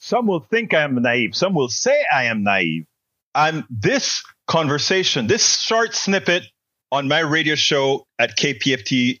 Some will think I am naive. Some will say I am naive. And this conversation, this short snippet on my radio show at KPFT.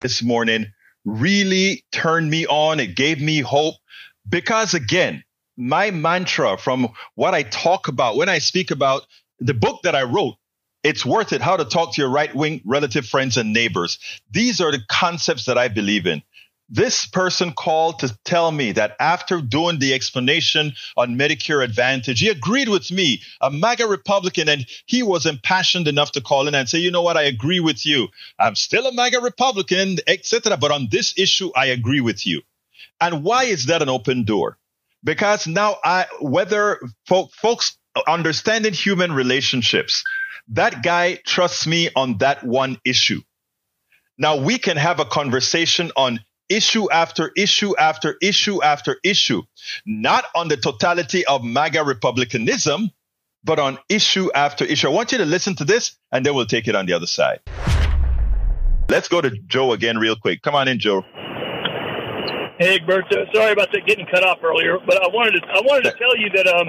This morning really turned me on. It gave me hope because, again, my mantra from what I talk about when I speak about the book that I wrote, it's worth it how to talk to your right wing relative friends and neighbors. These are the concepts that I believe in. This person called to tell me that after doing the explanation on Medicare Advantage, he agreed with me, a MAGA Republican, and he was impassioned enough to call in and say, you know what, I agree with you. I'm still a MAGA Republican, etc. But on this issue, I agree with you. And why is that an open door? Because now I, whether folk, folks understanding human relationships, that guy trusts me on that one issue. Now we can have a conversation on issue after issue after issue after issue, not on the totality of MAGA republicanism, but on issue after issue. I want you to listen to this and then we'll take it on the other side. Let's go to Joe again real quick. Come on in, Joe. Hey, Egberto. Sorry about that getting cut off earlier, but I wanted to I wanted to tell you that um,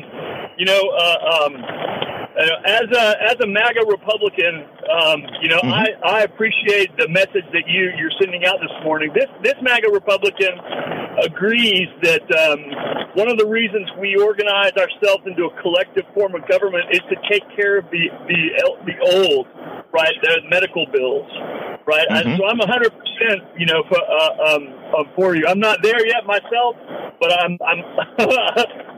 you know, uh, um, as a as a MAGA Republican, um, you know, mm-hmm. I, I appreciate the message that you you're sending out this morning. This this MAGA Republican agrees that um, one of the reasons we organize ourselves into a collective form of government is to take care of the the the old, right? The medical bills, right? Mm-hmm. so I'm 100 percent, you know, for, uh, um, uh, for you. I'm not there yet myself, but I'm I'm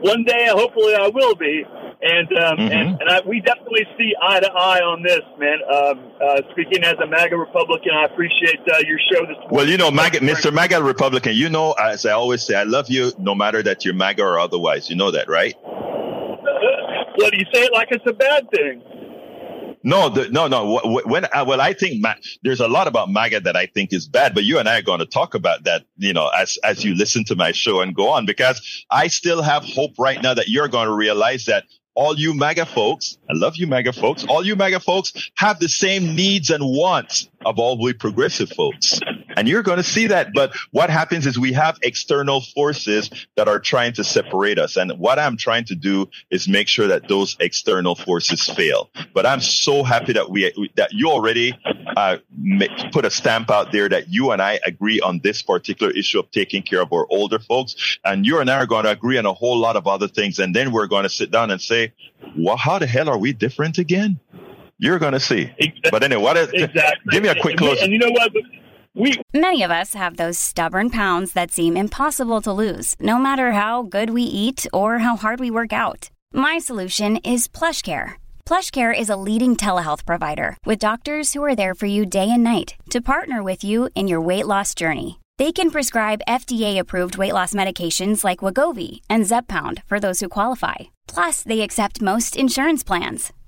one day hopefully I will be. And um, mm-hmm. and, and I, we definitely see eye to eye on this, man. Um, uh, speaking as a MAGA Republican, I appreciate uh, your show this morning. Well, you know, MAGA, Mr. MAGA Republican, you know, as I always say, I love you no matter that you're MAGA or otherwise. You know that, right? well, do you say it like it's a bad thing? No, the, no, no. When I, well, I think Ma- there's a lot about MAGA that I think is bad, but you and I are going to talk about that, you know, as as you listen to my show and go on, because I still have hope right now that you're going to realize that all you MAGA folks, I love you MAGA folks, all you MAGA folks have the same needs and wants of all we progressive folks. And you're going to see that. But what happens is we have external forces that are trying to separate us. And what I'm trying to do is make sure that those external forces fail. But I'm so happy that we, that you already uh, put a stamp out there that you and I agree on this particular issue of taking care of our older folks. And you and I are going to agree on a whole lot of other things. And then we're going to sit down and say, well, how the hell are we different again? You're going to see. Exactly. But anyway, what is, exactly. give me a quick close. And you know what? We- Many of us have those stubborn pounds that seem impossible to lose, no matter how good we eat or how hard we work out. My solution is PlushCare. PlushCare is a leading telehealth provider with doctors who are there for you day and night to partner with you in your weight loss journey. They can prescribe FDA-approved weight loss medications like Wegovy and Zepbound for those who qualify. Plus, they accept most insurance plans.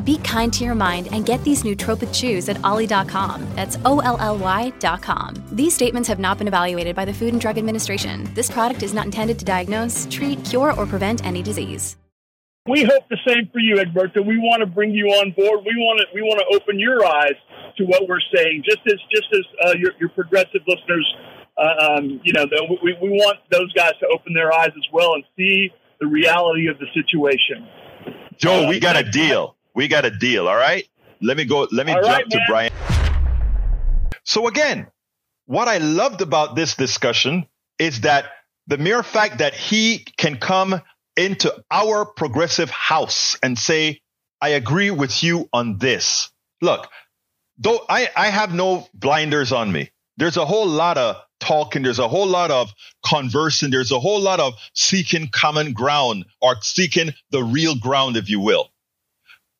Be kind to your mind and get these nootropic chews at olly.com. That's O L L Y.com. These statements have not been evaluated by the Food and Drug Administration. This product is not intended to diagnose, treat, cure, or prevent any disease. We hope the same for you, Egberto. We want to bring you on board. We want to we want to open your eyes to what we're saying, just as just as uh, your, your progressive listeners. Uh, um, you know, we, we want those guys to open their eyes as well and see the reality of the situation. Joe, we got a deal. We got a deal. All right. Let me go. Let me all jump right, to Brian. So again, what I loved about this discussion is that the mere fact that he can come into our progressive house and say, I agree with you on this. Look, though I, I have no blinders on me. There's a whole lot of talking. There's a whole lot of conversing. There's a whole lot of seeking common ground or seeking the real ground, if you will.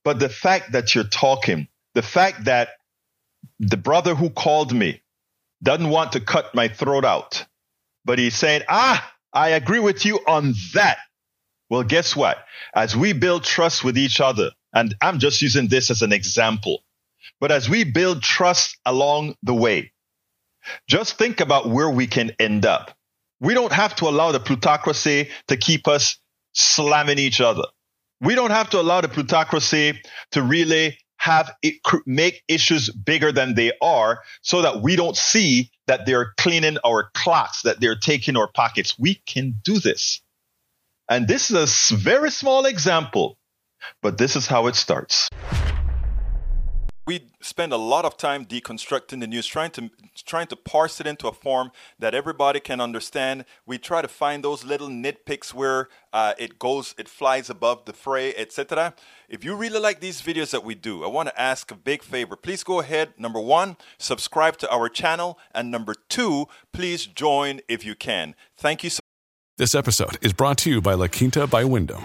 But the fact that you're talking, the fact that the brother who called me doesn't want to cut my throat out, but he's saying, ah, I agree with you on that. Well, guess what? As we build trust with each other, and I'm just using this as an example, but as we build trust along the way, just think about where we can end up. We don't have to allow the plutocracy to keep us slamming each other. We don't have to allow the plutocracy to really have it make issues bigger than they are so that we don't see that they're cleaning our clocks, that they're taking our pockets. We can do this. And this is a very small example, but this is how it starts we spend a lot of time deconstructing the news, trying to trying to parse it into a form that everybody can understand. We try to find those little nitpicks where uh, it goes, it flies above the fray, etc. If you really like these videos that we do, I want to ask a big favor. Please go ahead. Number one, subscribe to our channel, and number two, please join if you can. Thank you. so This episode is brought to you by La Quinta by Wyndham.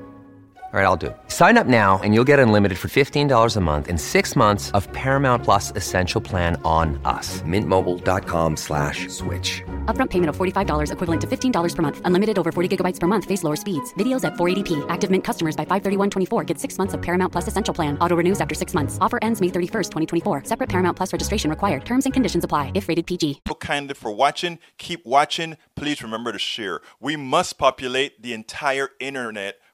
All right, I'll do it. Sign up now and you'll get unlimited for $15 a month in six months of Paramount Plus Essential Plan on us. Mintmobile.com slash switch. Upfront payment of $45 equivalent to $15 per month. Unlimited over 40 gigabytes per month. Face lower speeds. Videos at 480p. Active Mint customers by 531.24 get six months of Paramount Plus Essential Plan. Auto renews after six months. Offer ends May 31st, 2024. Separate Paramount Plus registration required. Terms and conditions apply if rated PG. Thank Kindly for watching. Keep watching. Please remember to share. We must populate the entire internet